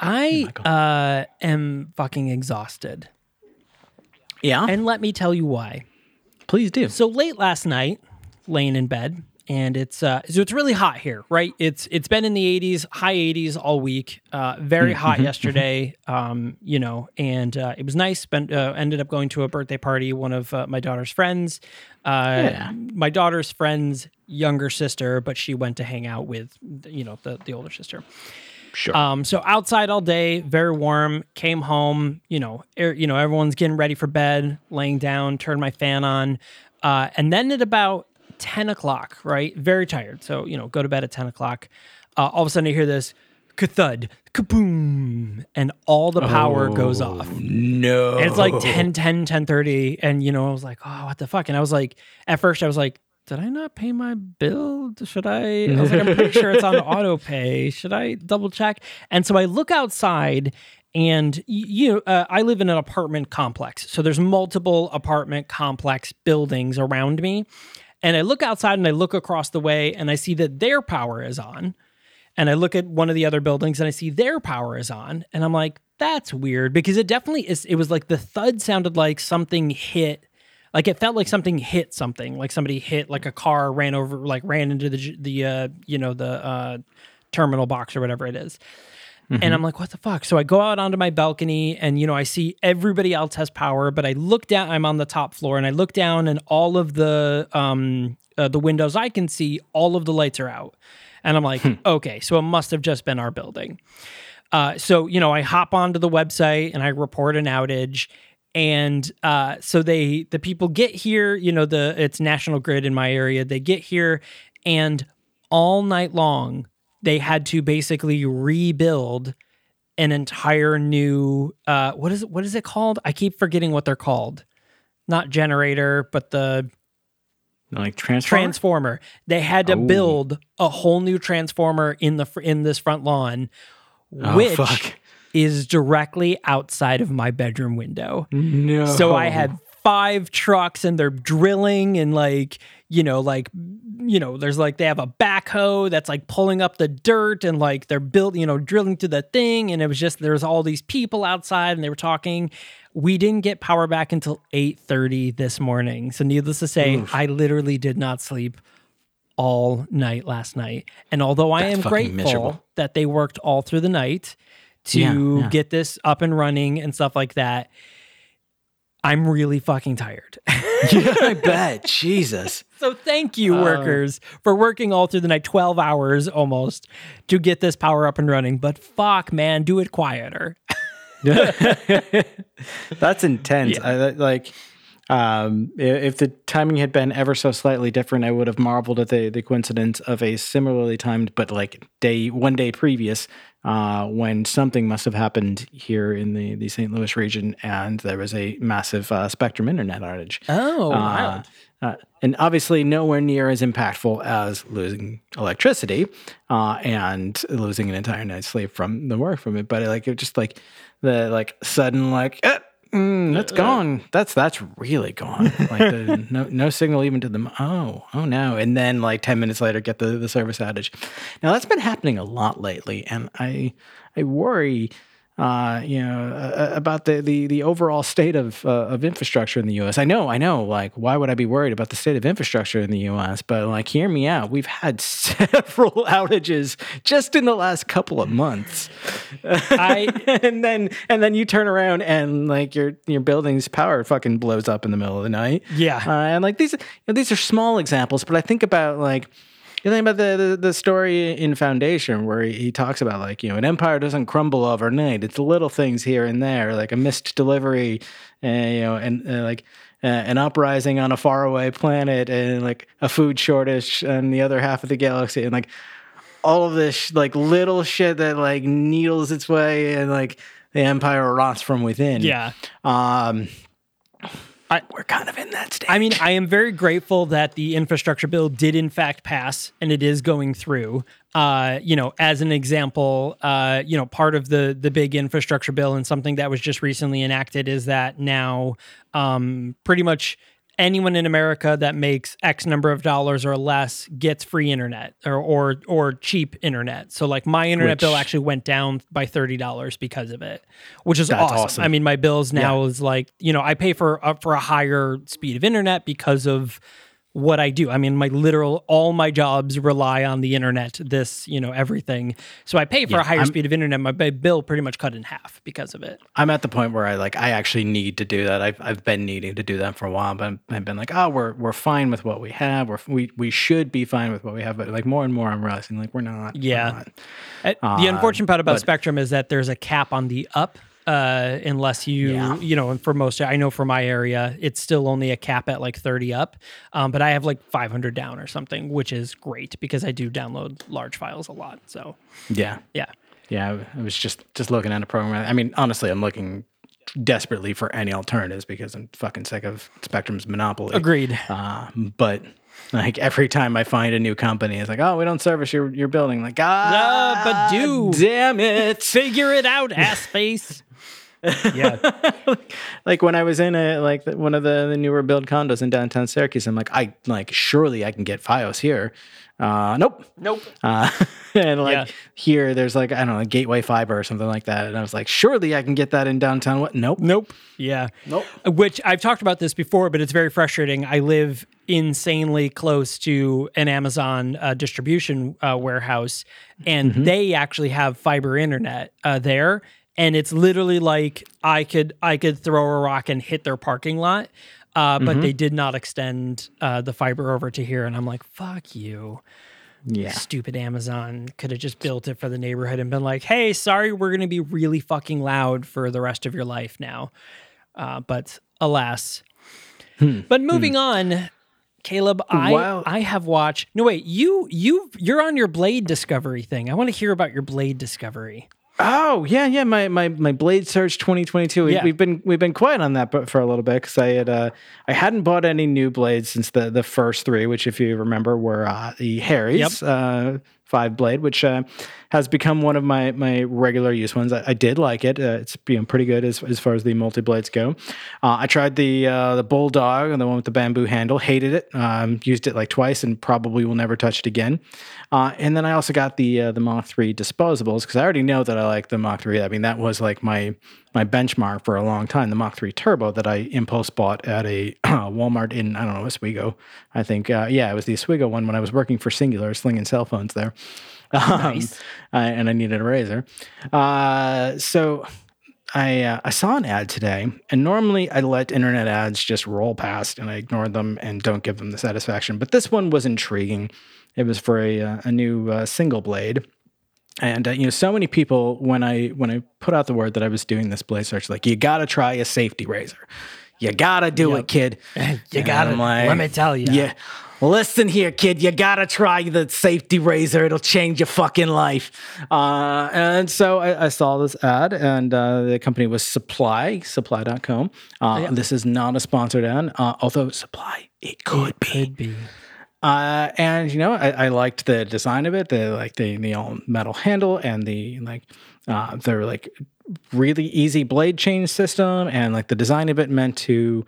I uh, am fucking exhausted. Yeah. And let me tell you why. please do. So late last night, laying in bed, and it's uh, so it's really hot here, right? It's it's been in the 80s, high 80s all week. Uh, very hot yesterday, um, you know, and uh, it was nice. Spent uh, ended up going to a birthday party. One of uh, my daughter's friends, uh, Yeah. my daughter's friend's younger sister, but she went to hang out with you know the the older sister. Sure. Um, so outside all day, very warm. Came home, you know, you know, everyone's getting ready for bed, laying down, turned my fan on, uh, and then at about ten o'clock, right, very tired. So you know, go to bed at ten o'clock. Uh, all of a sudden, I hear this thud, kaboom, and all the power goes off. no. And it's like 10, 10, 10 30. And, you know, I was like, oh, what the fuck? And I was like, at first, I was like, did I not pay my bill? Should I? I was like, I'm pretty sure it's on auto pay. Should I double check? And so I look outside and you know, uh, I live in an apartment complex. So there's multiple apartment complex buildings around me. And I look outside and I look across the way and I see that their power is on and I look at one of the other buildings and I see their power is on, and I'm like, that's weird because it definitely is. It was like the thud sounded like something hit, like it felt like something hit something, like somebody hit like a car ran over, like ran into the the uh, you know the uh, terminal box or whatever it is. And I'm like, what the fuck? So I go out onto my balcony and, you know, I see everybody else has power, but I look down, I'm on the top floor and I look down and all of the, um, uh, the windows I can see, all of the lights are out. And I'm like, okay, so it must have just been our building. Uh, so, you know, I hop onto the website and I report an outage. And uh, so they, the people get here, you know, the, it's National Grid in my area. They get here and all night long, they had to basically rebuild an entire new uh what is it what is it called? I keep forgetting what they're called. Not generator, but the like transformer. transformer. They had to Oh. build a whole new transformer in the in this front lawn Oh, which fuck. Is directly outside of my bedroom window. no. So I had five trucks and they're drilling and like, you know, like, you know, there's like, they have a backhoe that's like pulling up the dirt and like they're built you know, drilling to the thing. And it was just, there's all these people outside and they were talking. We didn't get power back until 8.30 this morning. So needless to say, I literally did not sleep all night last night. And although I am grateful miserable. that they worked all through the night to Yeah, yeah. get this up and running and stuff like that, I'm really fucking tired. yeah, I bet. Jesus. so thank you, Uh, workers, for working all through the night, 12 hours almost, to get this power up and running. But fuck, man, do it quieter. That's intense. I, like, um, if the timing had been ever so slightly different, I would have marveled at the, the coincidence of a similarly timed, but like day one day previous, uh, when something must have happened here in the, the St. Louis region, and there was a massive uh, Spectrum internet outage. Oh, Uh, uh, and obviously nowhere near as impactful as losing electricity uh, and losing an entire night's sleep from the work from it. But like it just like the like sudden like eh, mm, that's gone. That's that's really gone. Like the, no no signal even to them. Oh oh no. And then like ten minutes later, get the the service outage. Now that's been happening a lot lately, and I I worry uh, you know, uh, about the, the the overall state of uh, of infrastructure in the U.S. I know, I know. Like, why would I be worried about the state of infrastructure in the U.S.? But like, hear me out. We've had several outages just in the last couple of months. I and then and then you turn around and like your your building's power fucking blows up in the middle of the night. Yeah, uh, and like these you know, these are small examples, but I think about like you think about the, the, the story in Foundation where he, he, talks about like you know an empire doesn't crumble overnight. It's little things here and there, like a missed delivery, uh, you know, and uh, like uh, an uprising on a faraway planet, and like a food shortage on the other half of the galaxy, and like all of this like little shit that like needles its way, and like the empire rots from within. Yeah. Um, I, we're kind of in that stage. I mean, I am very grateful that the infrastructure bill did in fact pass and it is going through. Uh, you know, as an example, uh, you know, part of the the big infrastructure bill and something that was just recently enacted is that now um, pretty much anyone in America that makes X number of dollars or less gets free internet or or, or cheap internet. So like my internet which, bill actually went down by thirty dollars because of it, which is awesome. awesome. I mean, my bills now yeah. is like you know I pay for uh, for a higher speed of internet because of what I do. I mean, my literal all my jobs rely on the internet. This, you know, everything. So I pay for yeah, a higher I'm, speed of internet. My bill pretty much cut in half because of it. I'm at the point where I like I actually need to do that. I've I've been needing to do that for a while, but I've been like, oh, we're we're fine with what we have. We're we we should be fine with what we have. But like more and more, I'm realizing like we're not. Yeah. We're not. Uh, the unfortunate part about but, Spectrum is that there's a cap on the up uh, unless you yeah. you know and for most i know for my area it's still only a cap at like 30 up. Um, but i have like 500 down or something which is great because i do download large files a lot so. Yeah. Yeah. Yeah i was just just looking at a program. I mean honestly i'm looking desperately for any alternatives because i'm fucking sick of spectrum's monopoly. Agreed. Uh, but like every time I find a new company, it's like, oh, we don't service your, your building. Like, ah, uh, but do damn it, figure it out, ass face yeah. like when I was in a like one of the, the, newer build condos in downtown Syracuse, I'm like, I like surely I can get FiOS here. Uh, nope, nope. Uh, and like yeah. here, there's like I don't know, Gateway Fiber or something like that. And I was like, surely I can get that in downtown. What? Nope, nope. Yeah, nope. Which I've talked about this before, but it's very frustrating. I live insanely close to an Amazon uh, distribution uh, warehouse, and mm-hmm. they actually have fiber internet uh, there and it's literally like I could I could throw a rock and hit their parking lot, uh, but mm-hmm. they did not extend uh, the fiber over to here, and I'm like, fuck you. Yeah. Stupid Amazon could have just built it for the neighborhood and been like, hey, sorry, we're going to be really fucking loud for the rest of your life now. Uh, but alas. Hmm. But moving hmm. on, Caleb, I wow. I have watched. No, wait, you you you're on your Blade Discovery thing. I want to hear about your Blade Discovery. Oh yeah, yeah. My my my Blade Search 2022. We, yeah. We've been we've been quiet on that, but for a little bit because I had uh, I hadn't bought any new blades since the the first three, which if you remember were uh, the Harry's. Yep. Uh, five blade, which uh, has become one of my my regular use ones. I, I did like it; uh, it's you know, pretty good as, as far as the multi blades go. Uh, I tried the uh, the bulldog and the one with the bamboo handle. Hated it. Um, used it like twice and probably will never touch it again. Uh, and then I also got the uh, the Mach three disposables because I already know that I like the Mach three. I mean that was like my my benchmark for a long time. The Mach three Turbo that I impulse bought at a Walmart in I don't know Oswego. I think yeah, it was the Oswego one when I was working for Cingular, slinging cell phones there. Um, nice. and I needed a razor. Uh, so I uh, I saw an ad today, and normally I let internet ads just roll past and I ignore them and don't give them the satisfaction. But this one was intriguing. It was for a uh, a new uh, single blade. And uh, you know, so many people when I when I put out the word that I was doing this blade search, like you got to try a safety razor, you got to do yep. it, kid. you got to. Like, let me tell you. Yeah, listen here, kid, you gotta try the safety razor. It'll change your fucking life. Uh, and so I, I, saw this ad, and uh, the company was Supply, supply.com. Uh, yeah. This is not a sponsored ad, uh, although Supply, it could it be. Could be. Uh, and you know, I, I, liked the design of it, the like the the all metal handle and the like uh, they're like really easy blade change system, and like the design of it meant to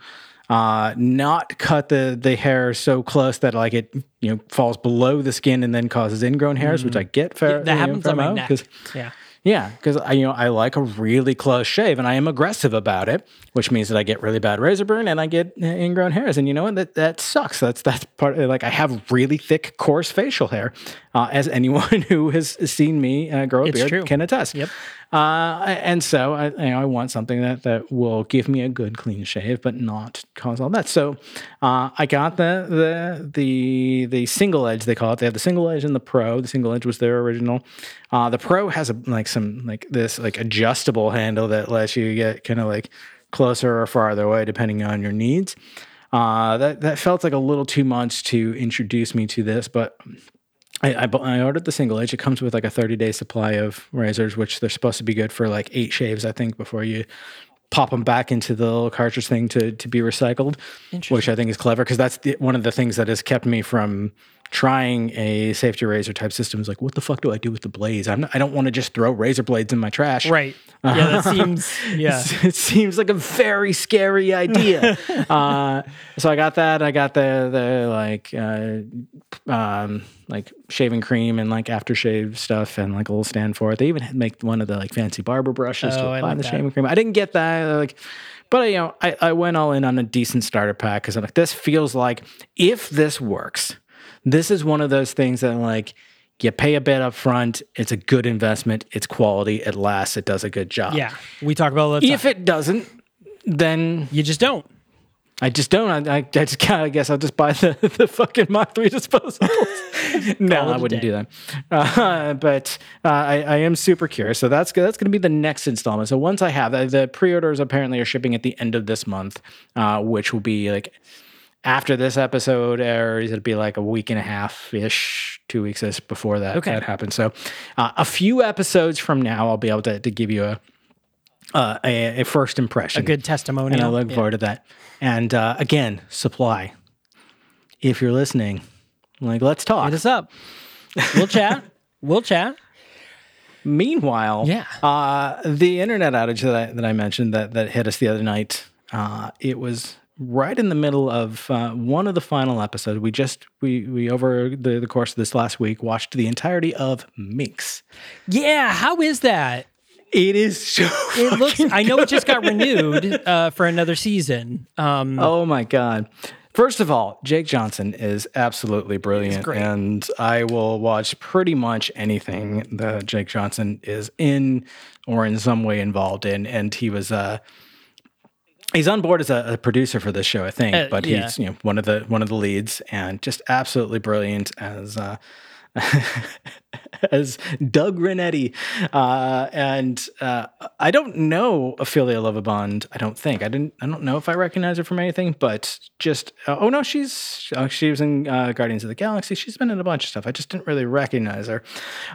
uh, not cut the the hair so close that like it you know falls below the skin and then causes ingrown hairs, which I get fair. Mm. that you know, happens on my neck. Yeah. Yeah, because I you know I like a really close shave, and I am aggressive about it, which means that I get really bad razor burn and I get uh, ingrown hairs, and you know what? That that sucks. That's that's part. Of, Like I have really thick, coarse facial hair, uh, as anyone who has seen me uh, grow a It's beard true. can attest. Yep. Uh, and so I, you know, I want something that, that will give me a good clean shave, but not cause all that. So uh, I got the the the the single edge they call it. They have the single edge and the pro. The single edge was their original. Uh, the pro has a like some like this like adjustable handle that lets you get kind of like closer or farther away depending on your needs. Uh, that that felt like a little too much to introduce me to this, but I, I, I ordered the single edge. It comes with like a 30 day supply of razors, which they're supposed to be good for like eight shaves, I think, before you pop them back into the little cartridge thing to, to be recycled, which I think is clever because that's the, one of the things that has kept me from trying a safety razor type system. Is like, what the fuck do I do with the blades? I'm not, I don't want to just throw razor blades in my trash. Right. Yeah, that seems yeah. it seems like a very scary idea. uh, so I got that. I got the the like uh, um, like shaving cream and like aftershave stuff and like a little stand for it. They even make one of the like fancy barber brushes Oh, to apply like the that. shaving cream. I didn't get that. Like, but you know, I, I went all in on a decent starter pack because I'm like, this feels like if this works, this is one of those things that like you pay a bit up front. It's a good investment. It's quality. It lasts. It does a good job. Yeah. We talk about it all the time. If it doesn't, then you just don't. I just don't. I, I, just kind of guess I'll just buy the, the fucking Mach 3 disposables. no, I wouldn't do that. Uh, but uh, I, I am super curious. So that's that's going to be the next installment. So once I have that, the pre orders apparently are shipping at the end of this month, uh, which will be like after this episode airs, it'll be like a week and a half ish, two weeks ish before that, Okay. that happens. So uh, a few episodes from now, I'll be able to, to give you a, uh, a, a first impression A good testimony. and. I look Yeah. forward to that. And uh, again, supply. If you're listening, like let's talk. Hit us up. We'll chat. We'll chat. Meanwhile, Yeah. uh, the internet outage that I that I mentioned that that hit us the other night, uh, it was right in the middle of uh, one of the final episodes. We just we we over the, the course of this last week watched the entirety of Minx. Yeah. How is that? It is so. It looks. fucking I know it just got renewed uh, for another season. Um, Oh my god. First of all, Jake Johnson is absolutely brilliant, and I will watch pretty much anything that Jake Johnson is in or in some way involved in. And he was uh he's on board as a, a producer for this show, I think, Uh, but yeah. he's you know one of the one of the leads, and just absolutely brilliant as uh as Doug Renetti. Uh, and uh, I don't know Ophelia Lovibond. I don't think I didn't. I don't know if I recognize her from anything, but just uh, oh no, she's uh, she was in uh, Guardians of the Galaxy. She's been in a bunch of stuff. I just didn't really recognize her.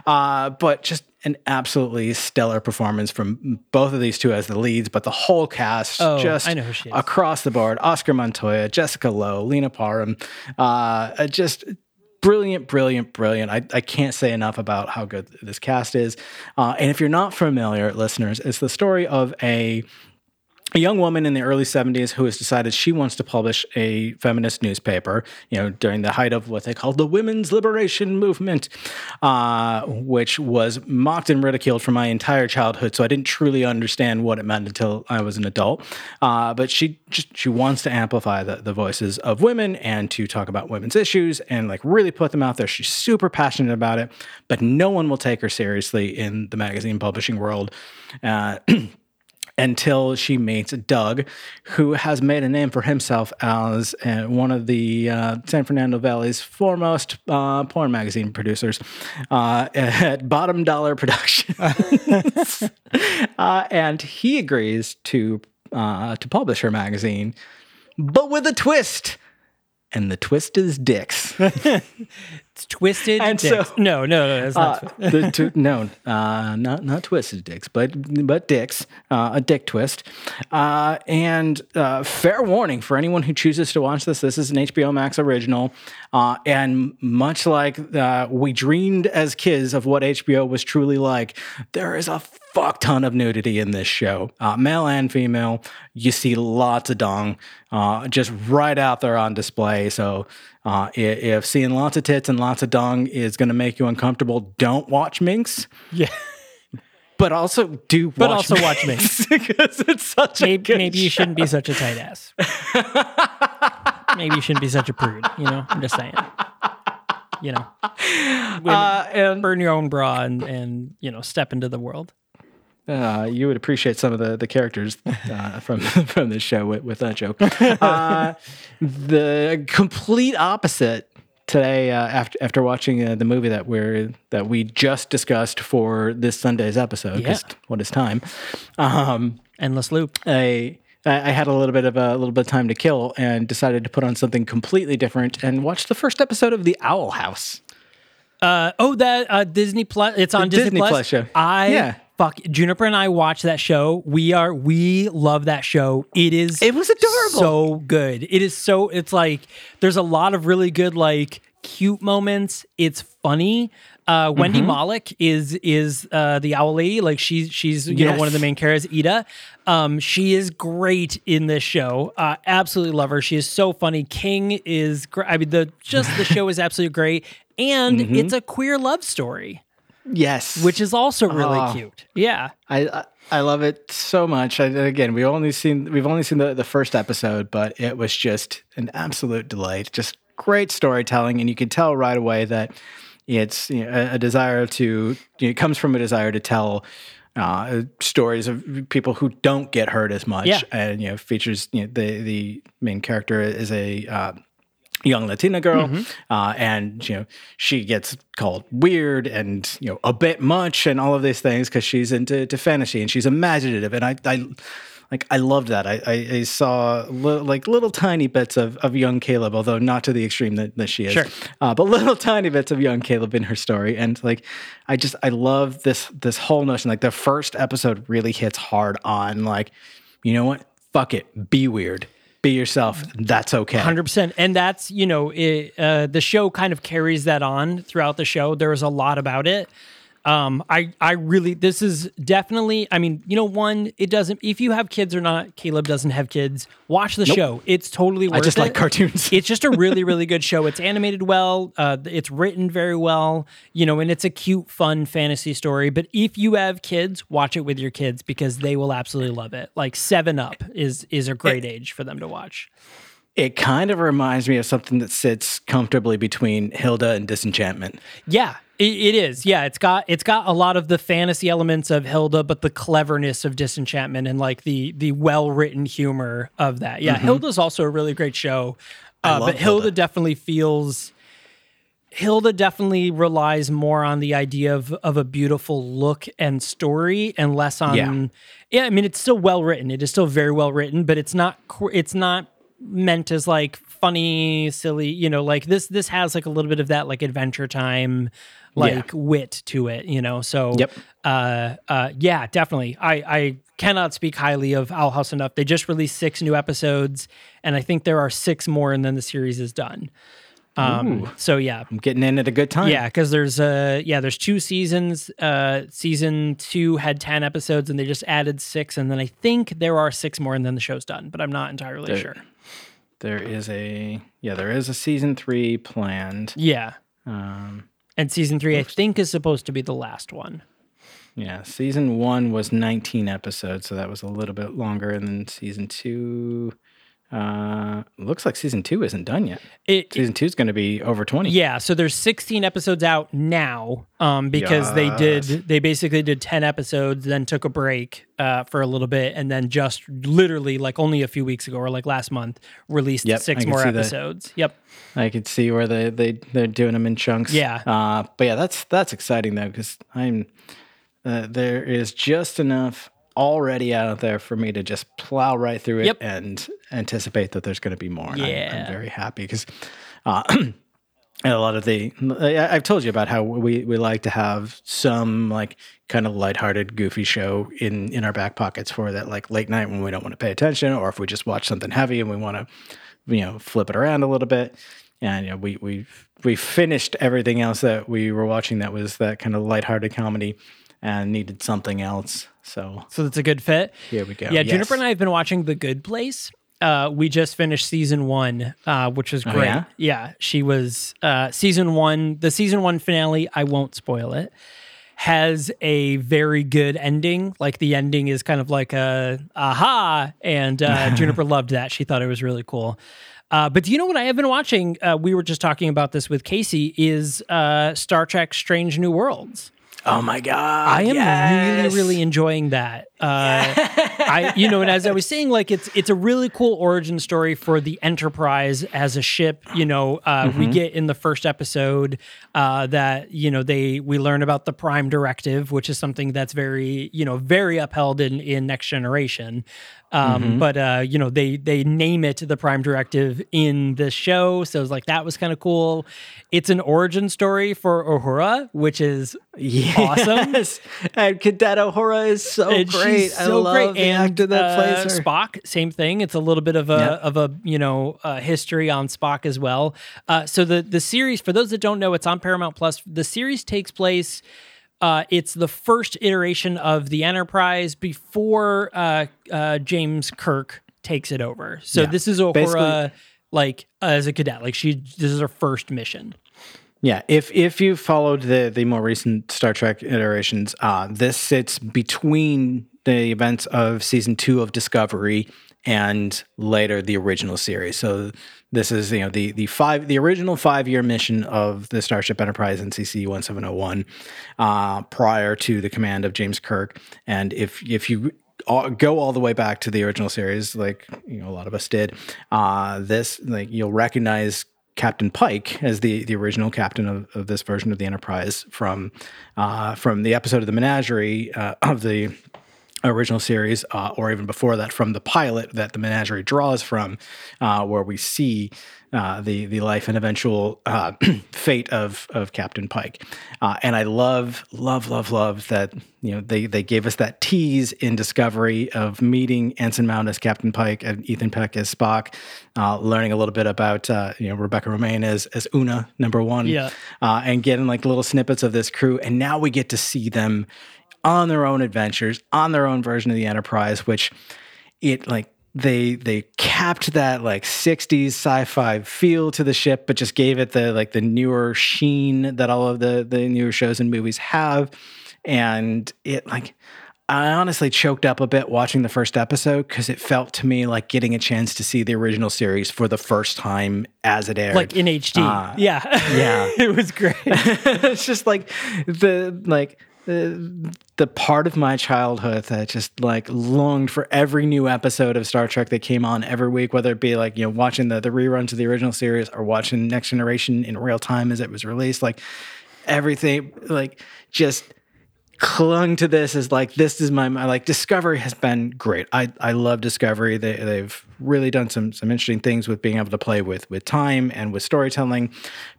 Uh, but just an absolutely stellar performance from both of these two as the leads, but the whole cast Oh, just I know who she is. across the board. Oscar Montoya, Jessica Lowe, Lennon Parham, uh, just brilliant, brilliant, brilliant. I, I can't say enough about how good this cast is. Uh, and if you're not familiar, listeners, it's the story of a a young woman in the early 70s who has decided she wants to publish a feminist newspaper, you know, during the height of what they called the women's liberation movement, uh, which was mocked and ridiculed for my entire childhood. So I didn't truly understand what it meant until I was an adult. Uh, but she just, she wants to amplify the, the voices of women and to talk about women's issues and like really put them out there. She's super passionate about it, but no one will take her seriously in the magazine publishing world. Uh, until she meets Doug, who has made a name for himself as uh, one of the uh, San Fernando Valley's foremost uh, porn magazine producers uh, at Bottom Dollar Productions. uh, and he agrees to uh, to publish her magazine, but with a twist. And the twist is dicks. It's twisted And dicks. so- no, no, no, that's not. Uh, the two, no, uh, not not twisted dicks, but but dicks, uh, a dick twist. Uh, and uh, fair warning for anyone who chooses to watch this: this is an HBO Max original, uh, and much like uh, we dreamed as kids of what HBO was truly like, there is a fuck ton of nudity in this show, uh, male and female. You see lots of dong, uh, just right out there on display. So uh, if seeing lots of tits and lots of dong is going to make you uncomfortable, don't watch Minx. yeah. But also do, But watch also watch Minx. because it's such a Maybe, good maybe you show. shouldn't be such a tight ass. maybe you shouldn't be such a prude. You know, I'm just saying. You know, Uh, and burn your own bra and, and you know step into the world. Uh, you would appreciate some of the the characters uh, from from this show with, with that joke. Uh, the complete opposite today uh, after after watching uh, the movie that we're that we just discussed for this Sunday's episode. Yeah. what is time? Um, Endless loop. I I had a little bit of a, little bit of time to kill and decided to put on something completely different and watch the first episode of The Owl House. Uh, oh, that uh, Disney Plus. It's on The Disney, Disney Plus. Plus show. I Yeah. Fuck Juniper and I watch that show. We are we love that show. It is It was adorable. so good. It is so. It's like there's a lot of really good like cute moments. It's funny. Uh, Wendy Mm-hmm. Malick is is uh, the owl lady. Like she's she's you know one of the main characters. Eda. Um, she is great in this show. Uh, absolutely love her. She is so funny. King is great. I mean the just the show is absolutely great, and Mm-hmm. it's a queer love story, Yes, which is also really Oh. cute. Yeah. I I- I love it so much. Again, we only seen we've only seen the, the first episode, but it was just an absolute delight. Just great storytelling, and you can tell right away that it's you know, a, a desire to you know, it comes from a desire to tell. Uh, stories of people who don't get hurt as much, Yeah. and you know features you know, the the main character is a uh, young Latina girl, uh, and you know she gets called weird and you know a bit much and all of these things because she's into to fantasy and she's imaginative, and I, I like I loved that. I, I, I saw li- like little tiny bits of, of young Caleb, although not to the extreme that, that she is, Sure. uh, but little tiny bits of young Caleb in her story, and like I just I love this this whole notion. Like the first episode really hits hard on like you know what, fuck it, be weird. Be yourself. That's okay. Hundred percent, and that's you know it, uh, the show kind of carries that on throughout the show. There was a lot about it. Um, I I really this is definitely. I mean, you know, one it doesn't. If you have kids or not, Caleb doesn't have kids. Watch the show. It's totally worth I just it. like cartoons. it's just a really really good show. It's animated well. Uh, it's written very well. You know, and it's a cute, fun fantasy story. But if you have kids, watch it with your kids because they will absolutely love it. Like Seven Up is is a great age for them to watch. It kind of reminds me of something that sits comfortably between Hilda and Disenchantment. Yeah, it, it is. Yeah, it's got it's got a lot of the fantasy elements of Hilda, but the cleverness of Disenchantment and like the the well written humor of that. Yeah, Hilda's also a really great show, uh, but Hilda, Hilda. definitely feels. Hilda definitely relies more on the idea of of a beautiful look and story, and less on. Yeah. yeah I mean, it's still well written. It is still very well written, but it's not. It's not meant as like funny, silly. You know, like this. This has like a little bit of that like Adventure Time, like wit to it. You know, so Yep. uh, uh, yeah, definitely. I, I cannot speak highly of Owl House enough. They just released six new episodes, and I think there are six more, and then the series is done. Um, so yeah, I'm getting in at a good time. yeah, because there's uh yeah, there's two seasons. Uh, season two had ten episodes, and they just added six, and then I think there are six more, and then the show's done. But I'm not entirely There- sure. There is a yeah, there is a season three planned. Yeah, Um, and season three I think is supposed to be the last one. yeah, season one was 19 episodes, so that was a little bit longer, and then season two. Uh, looks like season two isn't done yet. It, Season two is going to be over 20. Yeah, so there's 16 episodes out now um, because they did they basically did 10 episodes, then took a break uh, for a little bit, and then just literally like only a few weeks ago or like last month released Yep, I six can more see that. episodes. Yep. I could see where they they they're doing them in chunks. Yeah. Uh, but yeah, that's that's exciting though because I'm uh, there is just enough already out there for me to just plow right through it Yep. and anticipate that there's going to be more. And I'm- I'm, very happy because uh, a lot of the I've told you about how we we like to have some like kind of lighthearted, goofy show in in our back pockets for that like late night when we don't want to pay attention, or if we just watch something heavy and we want to, you know, flip it around a little bit. And you know, we we we finished everything else that we were watching that was that kind of lighthearted comedy, and needed something else. So So that's a good fit. here we go. Yeah, Yes. Juniper and I have been watching The Good Place. Uh, we just finished season one, uh, which was great. Oh, yeah? she was uh, season one. The season one finale, I won't spoil it, has a very good ending. Like the ending is kind of like a aha, and uh, Juniper loved that. She thought it was really cool. Uh, but do you know what I have been watching? Uh, we were just talking about this with Casey. Is uh, Star Trek: Strange New Worlds? Oh my god! I am yes! really, really enjoying that. Uh, I, you know, and as I was saying, like it's it's a really cool origin story for the Enterprise as a ship. You know, uh, we get in the first episode uh, that you know they we learn about the Prime Directive, which is something that's very you know very upheld in in Next Generation. Um, But uh, you know they they name it the Prime Directive in the show, so it's like that was kind of cool. It's an origin story for Uhura, which is awesome. And Cadet Uhura is so And great. she's I so love great. the And actor that uh, plays her. Spock, same thing. It's a little bit of a Yeah. of a you know uh, history on Spock as well. Uh, so the the series, for those that don't know, it's on Paramount Plus. The series takes place. Uh, it's the first iteration of the Enterprise before uh, uh, James Kirk takes it over. So Yeah. this is Uhura, Basically- like as a cadet. Like she, this is her first mission. Yeah, if if you followed the the more recent Star Trek iterations, uh, this sits between the events of season two of Discovery and later the original series. So this is you know the the five the original five year mission of the Starship Enterprise NCC one seven zero one, uh, prior to the command of James Kirk. And if if you all, go all the way back to the original series, like you know a lot of us did. Uh, this like you'll recognize Captain Pike as the the original captain of, of this version of the Enterprise from uh, from the episode of the Menagerie uh, of the original series, uh, or even before that, from the pilot that the Menagerie draws from, uh, where we see uh, the the life and eventual uh, fate of of Captain Pike. Uh, and I love, love, love, love that you know they they gave us that tease in Discovery of meeting Anson Mount as Captain Pike and Ethan Peck as Spock, uh, learning a little bit about uh, you know Rebecca Romijn as as Una number one, Yeah. uh, and getting like little snippets of this crew. And now we get to see them on their own adventures, on their own version of the Enterprise, which it like they they capped that like 60s sci-fi feel to the ship, but just gave it the like the newer sheen that all of the the newer shows and movies have. And it like I honestly choked up a bit watching the first episode because it felt to me like getting a chance to see the original series for the first time as it aired. Like in HD. Uh, yeah. yeah. it was great. it's just like the like the, part of my childhood that just like longed for every new episode of Star Trek that came on every week, whether it be like you know watching the the reruns of the original series or watching Next Generation in real time as it was released. Like everything, like just clung to this as like this is my, my like discovery has been great i i love discovery they, they've really done some some interesting things with being able to play with with time and with storytelling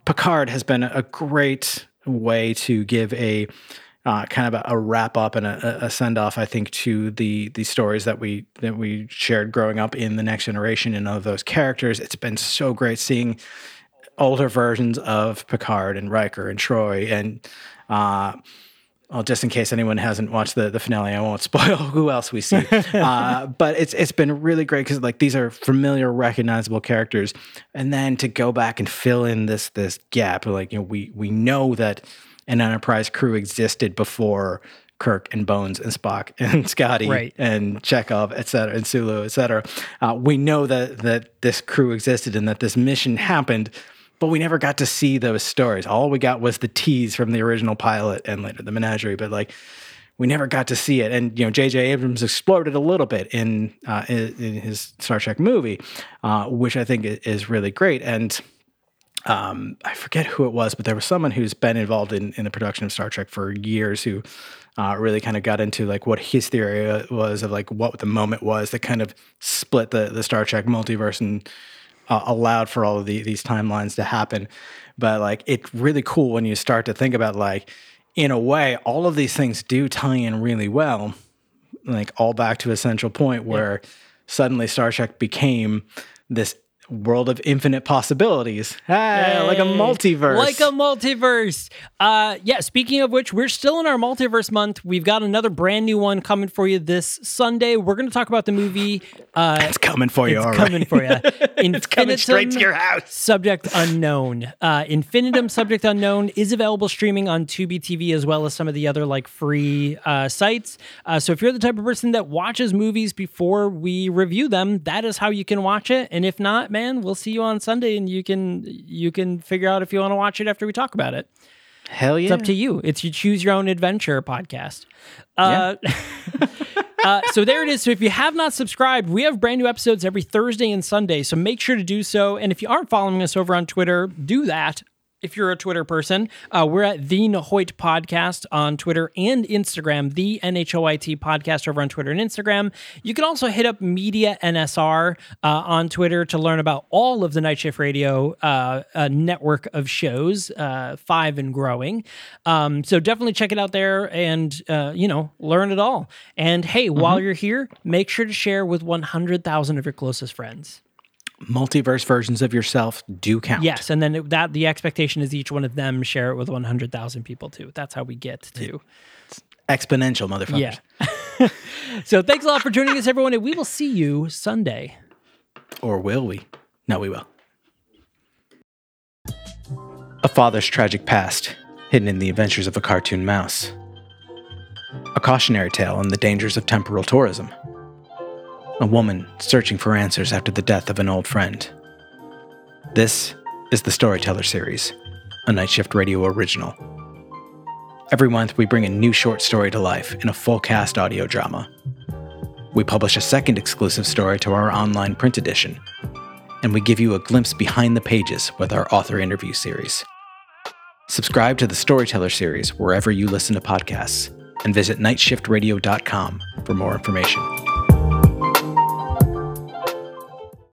picard has been a great way to give a uh, kind of a, a wrap up and a, a send off, I think, to the the stories that we that we shared growing up in the next generation and of those characters. It's been so great seeing older versions of Picard and Riker and Troi and uh, well, just in case anyone hasn't watched the, the finale, I won't spoil who else we see. uh, but it's it's been really great because like these are familiar, recognizable characters, and then to go back and fill in this this gap, like you know, we we know that an Enterprise crew existed before Kirk and Bones and Spock and Scotty Right. and Chekov, et cetera, and Sulu, et cetera. Uh, we know that that this crew existed and that this mission happened, but we never got to see those stories. All we got was the tease from the original pilot and later the Menagerie. But like, we never got to see it. And you know, J.J. Abrams explored it a little bit in uh, in, in his Star Trek movie, uh, which I think is really great. And um, I forget who it was, but there was someone who's been involved in, in the production of Star Trek for years who uh, really kind of got into like what his theory was of like what the moment was that kind of split the, the Star Trek multiverse and uh, allowed for all of the, these timelines to happen. But like, it's really cool when you start to think about like, in a way, all of these things do tie in really well, like all back to a central point where yeah. suddenly Star Trek became this world of infinite possibilities. Hey, like a multiverse. Like a multiverse. Uh yeah, speaking of which, we're still in our multiverse month. We've got another brand new one coming for you this Sunday. We're going to talk about the movie uh It's coming for you, It's coming for you. it's coming straight to your house. Subject unknown. Uh Infinitum Subject Unknown is available streaming on Tubi TV as well as some of the other like free uh sites. Uh so if you're the type of person that watches movies before we review them, that is how you can watch it. And if not, man. We'll see you on Sunday, and you can you can figure out if you want to watch it after we talk about it. Hell yeah! It's up to you. It's you choose your own adventure podcast. Uh, yeah. uh, so there it is. So if you have not subscribed, we have brand new episodes every Thursday and Sunday. So make sure to do so. And if you aren't following us over on Twitter, do that if you're a Twitter person, uh, we're at the Nahoit Podcast on Twitter and Instagram, the NHOIT Podcast over on Twitter and Instagram. You can also hit up Media NSR uh, on Twitter to learn about all of the Night Shift Radio uh, network of shows, uh, five and growing. Um, so definitely check it out there and, uh, you know, learn it all. And hey, mm-hmm. while you're here, make sure to share with 100,000 of your closest friends multiverse versions of yourself do count. Yes, and then it, that the expectation is each one of them share it with 100,000 people too. That's how we get to it's exponential, motherfuckers. Yeah. so thanks a lot for joining us, everyone, and we will see you Sunday. Or will we? No, we will. A father's tragic past, hidden in the adventures of a cartoon mouse. A cautionary tale on the dangers of temporal tourism a woman searching for answers after the death of an old friend. This is the Storyteller Series, a Night Shift Radio original. Every month, we bring a new short story to life in a full cast audio drama. We publish a second exclusive story to our online print edition, and we give you a glimpse behind the pages with our author interview series. Subscribe to the Storyteller Series wherever you listen to podcasts, and visit nightshiftradio.com for more information.